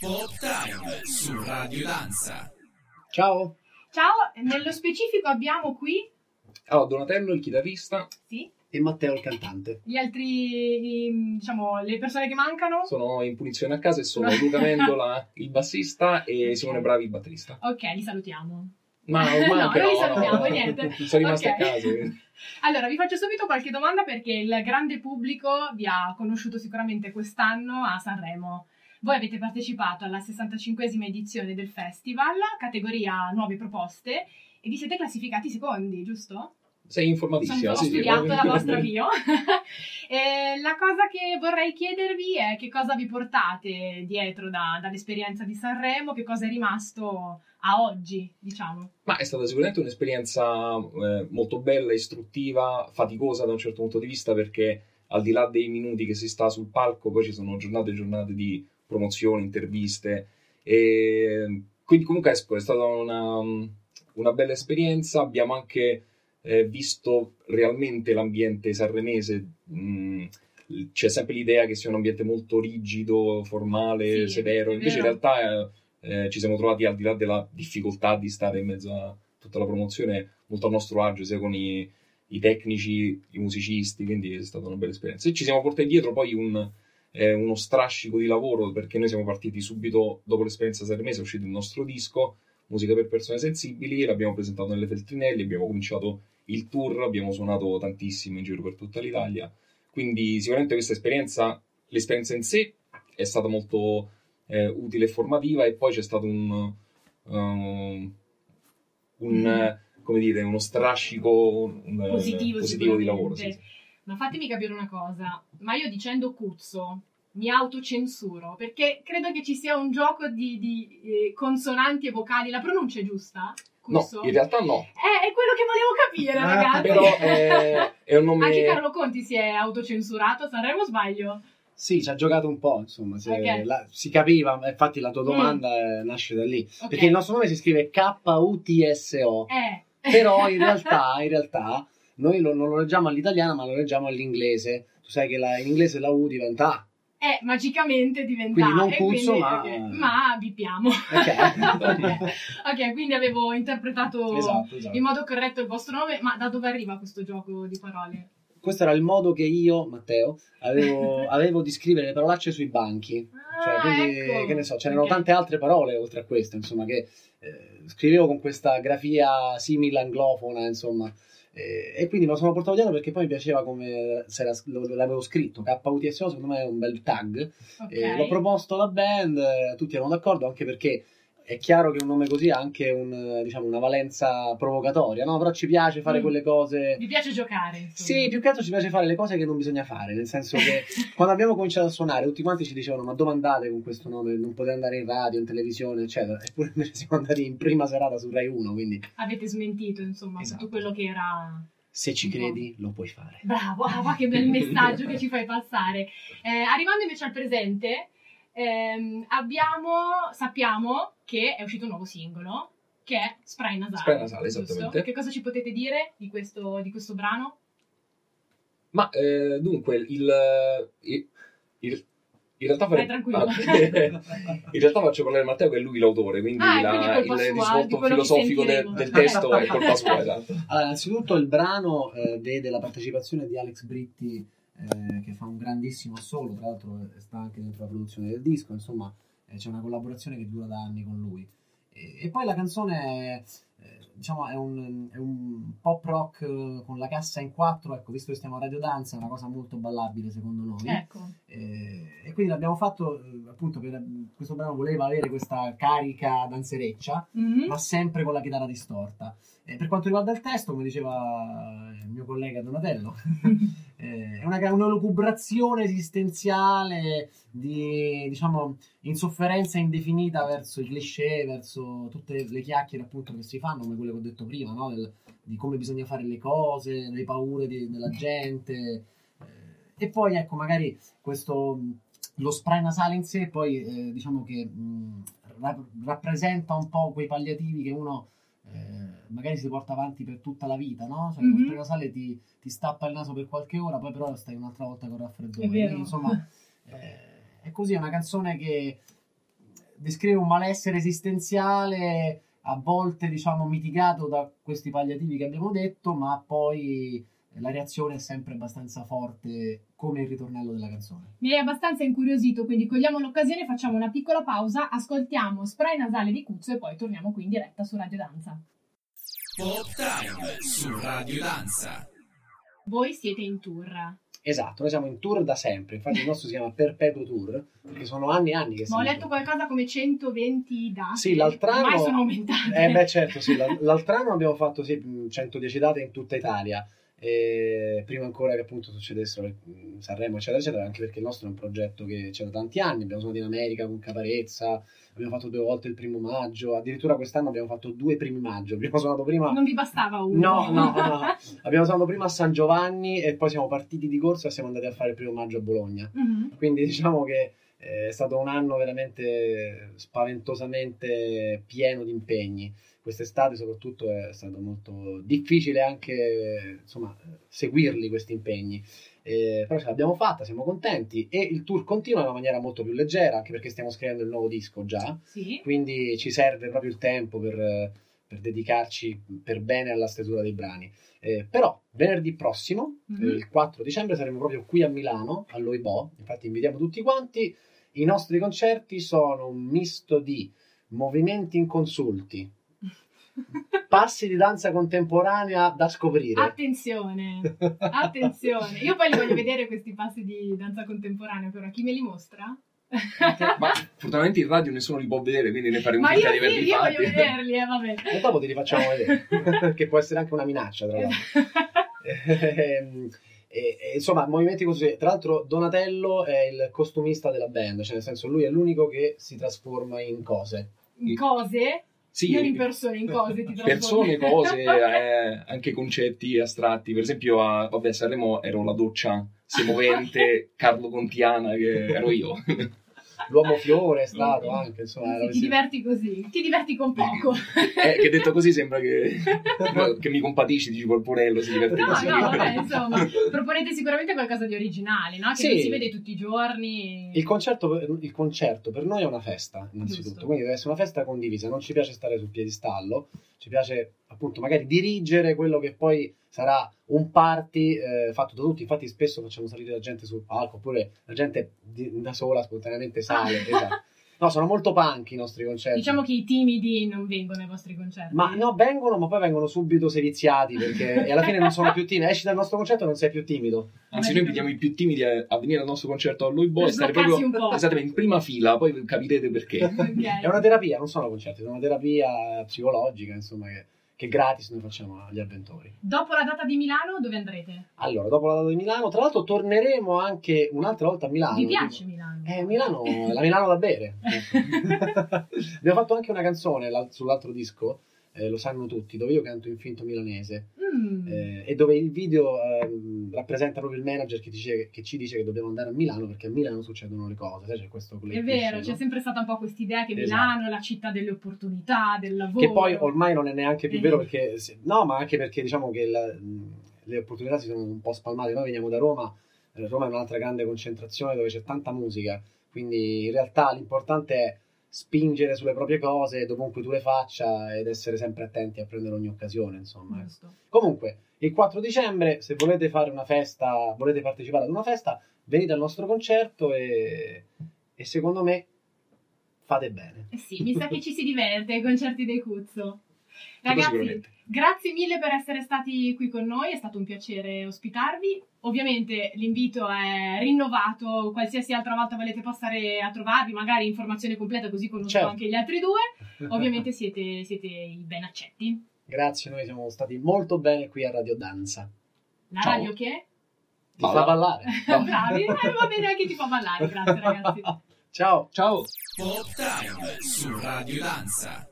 Pop Time su Radio Danza. Ciao. Ciao, nello specifico abbiamo qui Allora, Donatello, il chitarrista, sì, E Matteo il cantante. gli altri, i- diciamo, le persone che mancano. sono in punizione a casa e sono Luca Mendola, il bassista, e Simone Bravi, il batterista. Ok, li salutiamo. Ma ormai No, non li salutiamo, no, niente. Sono rimasti Ok. a casa. Allora, vi faccio subito qualche domanda perché il grande pubblico vi ha conosciuto sicuramente quest'anno a Sanremo. Voi avete partecipato alla 65esima edizione del festival, categoria nuove proposte, e vi siete classificati secondi, giusto? Sei informatissima, Sono- ho sì, sì, studiato proprio. la vostra bio. La cosa che vorrei chiedervi è che cosa vi portate dietro da- dall'esperienza di Sanremo, che cosa è rimasto a oggi, diciamo. Ma è stata sicuramente un'esperienza eh, molto bella, istruttiva, faticosa da un certo punto di vista perché al di là dei minuti che si sta sul palco, poi ci sono giornate e giornate di promozioni, interviste. E quindi comunque ecco, è stata una, una bella esperienza. Abbiamo anche eh, visto realmente l'ambiente sanremese. Mm, c'è sempre l'idea che sia un ambiente molto rigido, formale, Sì, severo. Invece in realtà eh, eh, ci siamo trovati al di là della difficoltà di stare in mezzo a tutta la promozione molto a nostro agio, sia con i, i tecnici, i musicisti, quindi è stata una bella esperienza. E ci siamo portati dietro poi un, eh, uno strascico di lavoro perché noi siamo partiti subito dopo l'esperienza sanremese, è uscito il nostro disco, Musica per persone sensibili, l'abbiamo presentato nelle Feltrinelli, abbiamo cominciato il tour, abbiamo suonato tantissimo in giro per tutta l'Italia. Quindi sicuramente questa esperienza, l'esperienza in sé è stata molto eh, utile e formativa e poi c'è stato un, um, un, eh, come dire, uno strascico un, eh, Positivo, positivo di lavoro. Sì, sì. Ma fatemi capire una cosa, ma io dicendo cuzzo mi autocensuro perché credo che ci sia un gioco di, di, eh, consonanti e vocali. La pronuncia è giusta? No, Cuzzo? in realtà no, Eh, è quello che volevo capire, Ah, ragazzi. però è, è un nome... Anche Carlo Conti si è autocensurato, Sanremo o sbaglio? Sì, ci ha giocato un po', insomma, se- Ok. la- si capiva, infatti la tua Mm. domanda eh, nasce da lì. Ok. Perché il nostro nome si scrive K-U-T-S-O, Eh. però in realtà, in realtà noi lo- non lo leggiamo all'italiana ma lo leggiamo all'inglese. Tu sai che la- in inglese la U diventa A. Eh, magicamente diventa Quindi non Cuzzo, quindi- ma- ok, ma bippiamo. Ok. ok, quindi avevo interpretato esatto, esatto. in modo corretto il vostro nome, ma da dove arriva questo gioco di parole? Questo era il modo che io, Matteo, avevo, avevo di scrivere le parolacce sui banchi. Cioè, Ah, quindi, ecco. che ne so, c'erano Ok. tante altre parole oltre a queste, insomma, che eh, scrivevo con questa grafia simile anglofona, insomma. Eh, e quindi me lo sono portato dietro perché poi mi piaceva come era- lo- l'avevo scritto. KUTSO secondo me è un bel tag. Ok. Eh, l'ho proposto alla band, tutti erano d'accordo, anche perché è chiaro che un nome così ha anche un, diciamo, una valenza provocatoria, no? Però ci piace fare Mm. quelle cose... Mi piace giocare, insomma. Sì, più che altro ci piace fare le cose che non bisogna fare, nel senso che quando abbiamo cominciato a suonare tutti quanti ci dicevano ma dove andate con questo nome? Non potete andare in radio, in televisione, eccetera. Eppure invece siamo andati in prima serata su Rai 1, quindi Avete smentito, insomma, Esatto. tutto quello che era... se ci credi lo puoi fare. Bravo, ah, ma che bel messaggio che ci fai passare. Eh, arrivando invece al presente, ehm, abbiamo, sappiamo che è uscito un nuovo singolo, che è Spray Nasale. Spray Nasale, giusto? esattamente. Che cosa ci potete dire di questo, di questo brano? Ma eh, dunque, il, il- il- in realtà Vai fare- tranquillo. ah, in realtà faccio parlare Matteo che è lui l'autore, quindi, Ah, la- quindi il risvolto filosofico de- del testo è colpa sua, esatto. Allora, innanzitutto il brano eh, vede la partecipazione di Alex Britti eh, che fa un grandissimo assolo, tra l'altro eh, sta anche dentro la produzione del disco, insomma eh, c'è una collaborazione che dura da anni con lui. E, e poi la canzone diciamo è un, è un pop rock eh, con la cassa in quattro, ecco, visto che stiamo a Radio Danza è una cosa molto ballabile secondo noi. Ecco. Eh, e quindi l'abbiamo fatto eh, appunto per questo brano voleva avere questa carica danzereccia Mhm. ma sempre con la chitarra distorta. Eh, per quanto riguarda il testo, come diceva il mio collega Donatello, eh, è una, una lucubrazione esistenziale di diciamo insofferenza indefinita verso i cliché, verso tutte le chiacchiere appunto che si fanno, come quelle che ho detto prima, no? Del- di come bisogna fare le cose, le paure di- della gente. Eh, e poi ecco, magari questo lo spray nasale in sé, poi eh, diciamo che mh, ra- rappresenta un po' quei palliativi che uno eh, magari si porta avanti per tutta la vita, no? Cioè, Mhm. lo spray nasale ti, ti stappa il naso per qualche ora, poi però stai un'altra volta con raffreddore. Quindi, insomma, eh, è così, è una canzone che descrive un malessere esistenziale a volte diciamo mitigato da questi palliativi che abbiamo detto, ma poi la reazione è sempre abbastanza forte come il ritornello della canzone. Mi hai abbastanza incuriosito, quindi cogliamo l'occasione, facciamo una piccola pausa, ascoltiamo spray nasale di Cuzzo e poi torniamo qui in diretta su Radio Danza. Pop Time su Radio Danza. Voi siete in tour. Esatto, noi siamo in tour da sempre, infatti il nostro si chiama Perpetuo Tour, perché sono anni e anni che Ma ho siamo letto qualcosa come 120 date. Sì, l'altro anno- Ormai sono aumentate. Eh beh certo, sì, l'altro anno abbiamo fatto sì, mh, 110 date in tutta Italia, e prima ancora che appunto succedessero Sanremo eccetera eccetera, anche perché il nostro è un progetto che c'è da tanti anni, abbiamo suonato in America con Caparezza, abbiamo fatto due volte il primo maggio, addirittura quest'anno abbiamo fatto due primi maggio, abbiamo suonato prima... Non vi bastava uno. No, no, no, abbiamo suonato prima a San Giovanni e poi siamo partiti di corsa e siamo andati a fare il primo maggio a Bologna. Mhm. Quindi diciamo che eh, è stato un anno veramente spaventosamente pieno di impegni. Quest'estate soprattutto è stato molto difficile anche insomma, seguirli questi impegni. Eh, però ce l'abbiamo fatta, siamo contenti e il tour continua in una maniera molto più leggera anche perché stiamo scrivendo il nuovo disco già, Sì. quindi ci serve proprio il tempo per, per dedicarci per bene alla stesura dei brani. Eh, però venerdì prossimo, Mhm. eh, il 4 dicembre, saremo proprio qui a Milano, all'Oibo, infatti invitiamo tutti quanti. I nostri concerti sono un misto di movimenti inconsulti, passi di danza contemporanea da scoprire. Attenzione, attenzione. Io poi li voglio vedere questi passi di danza contemporanea, però chi me li mostra? Ma fortunatamente in radio nessuno li può vedere, quindi ne faremo finta io di averli io fatti. voglio vederli, eh, vabbè. E dopo te li facciamo vedere, che può essere anche una minaccia, tra l'altro. Ehm, e- e, insomma, movimenti così. Tra l'altro, Donatello è il costumista della band, cioè nel senso lui è l'unico che si trasforma in cose. in cose, Sì, non in persone, in cose ti trasformi. persone, cose, eh, anche concetti astratti. Per esempio, a, vabbè, a Sanremo ero la doccia semovente Carlo Contiana, che ero io. L'uomo fiore è stato anche, insomma, era Sì, ti diverti così, ti diverti con poco. Eh, che detto così sembra che, che mi compatisci, dici Porponello, si diverte No, così. no, vabbè, insomma, proponete sicuramente qualcosa di originale, no? Che Sì. non si vede tutti i giorni. Il concerto, il concerto per noi è una festa, innanzitutto, Giusto. quindi deve essere una festa condivisa, non ci piace stare sul piedistallo, ci piace appunto magari dirigere quello che poi sarà un party eh, fatto da tutti, infatti spesso facciamo salire la gente sul palco, oppure la gente di- da sola spontaneamente sale. esatto. No, sono molto punk i nostri concerti. Diciamo che i timidi non vengono ai vostri concerti. Ma no, vengono, ma poi vengono subito seviziati perché e alla fine non sono più timidi. Esci dal nostro concerto e non sei più timido. Anzi, noi invitiamo i più timidi a, a venire al nostro concerto a Lui Boy e stare proprio esatto, in prima fila, poi capirete perché. Ok. È una terapia, non sono concerti, sono una terapia psicologica, insomma, che, che gratis noi facciamo agli avventori. Dopo la data di Milano, dove andrete? Allora, dopo la data di Milano, tra l'altro torneremo anche un'altra volta a Milano. Vi piace Milano? Eh, Milano, la Milano da bere. Abbiamo fatto anche una canzone l'al- sull'altro disco, eh, lo sanno tutti, dove io canto in finto milanese. Mm. eh, e dove il video ehm, rappresenta proprio il manager che, dice- che ci dice che dobbiamo andare a Milano perché a Milano succedono le cose, sai, c'è questo È vero, cliché, c'è no? sempre stata un po' questa idea che Esatto. Milano è la città delle opportunità, del lavoro. che poi ormai non è neanche più Eh. vero perché no, ma anche perché diciamo che la- le opportunità si sono un po' spalmate. Noi veniamo da Roma, eh, Roma è un'altra grande concentrazione dove c'è tanta musica, quindi in realtà l'importante è spingere sulle proprie cose dovunque tu le faccia ed essere sempre attenti a prendere ogni occasione, insomma. Giusto. Comunque, il 4 dicembre, se volete fare una festa, volete partecipare ad una festa, venite al nostro concerto e, e secondo me fate bene. Eh sì, mi sa che ci si diverte ai concerti dei Cuzzo. Ragazzi, grazie mille per essere stati qui con noi, è stato un piacere ospitarvi. Ovviamente l'invito è rinnovato, qualsiasi altra volta volete passare a trovarvi, magari informazione completa così conosco Certo. anche gli altri due. Ovviamente siete, siete i ben accetti. Grazie, noi siamo stati molto bene qui a Radio Danza. La Ciao. radio che? Ti fa ballare. No. Bravi, eh, va bene anche ti fa ballare, grazie ragazzi. Ciao. Ciao! Pop Time su Radio Danza.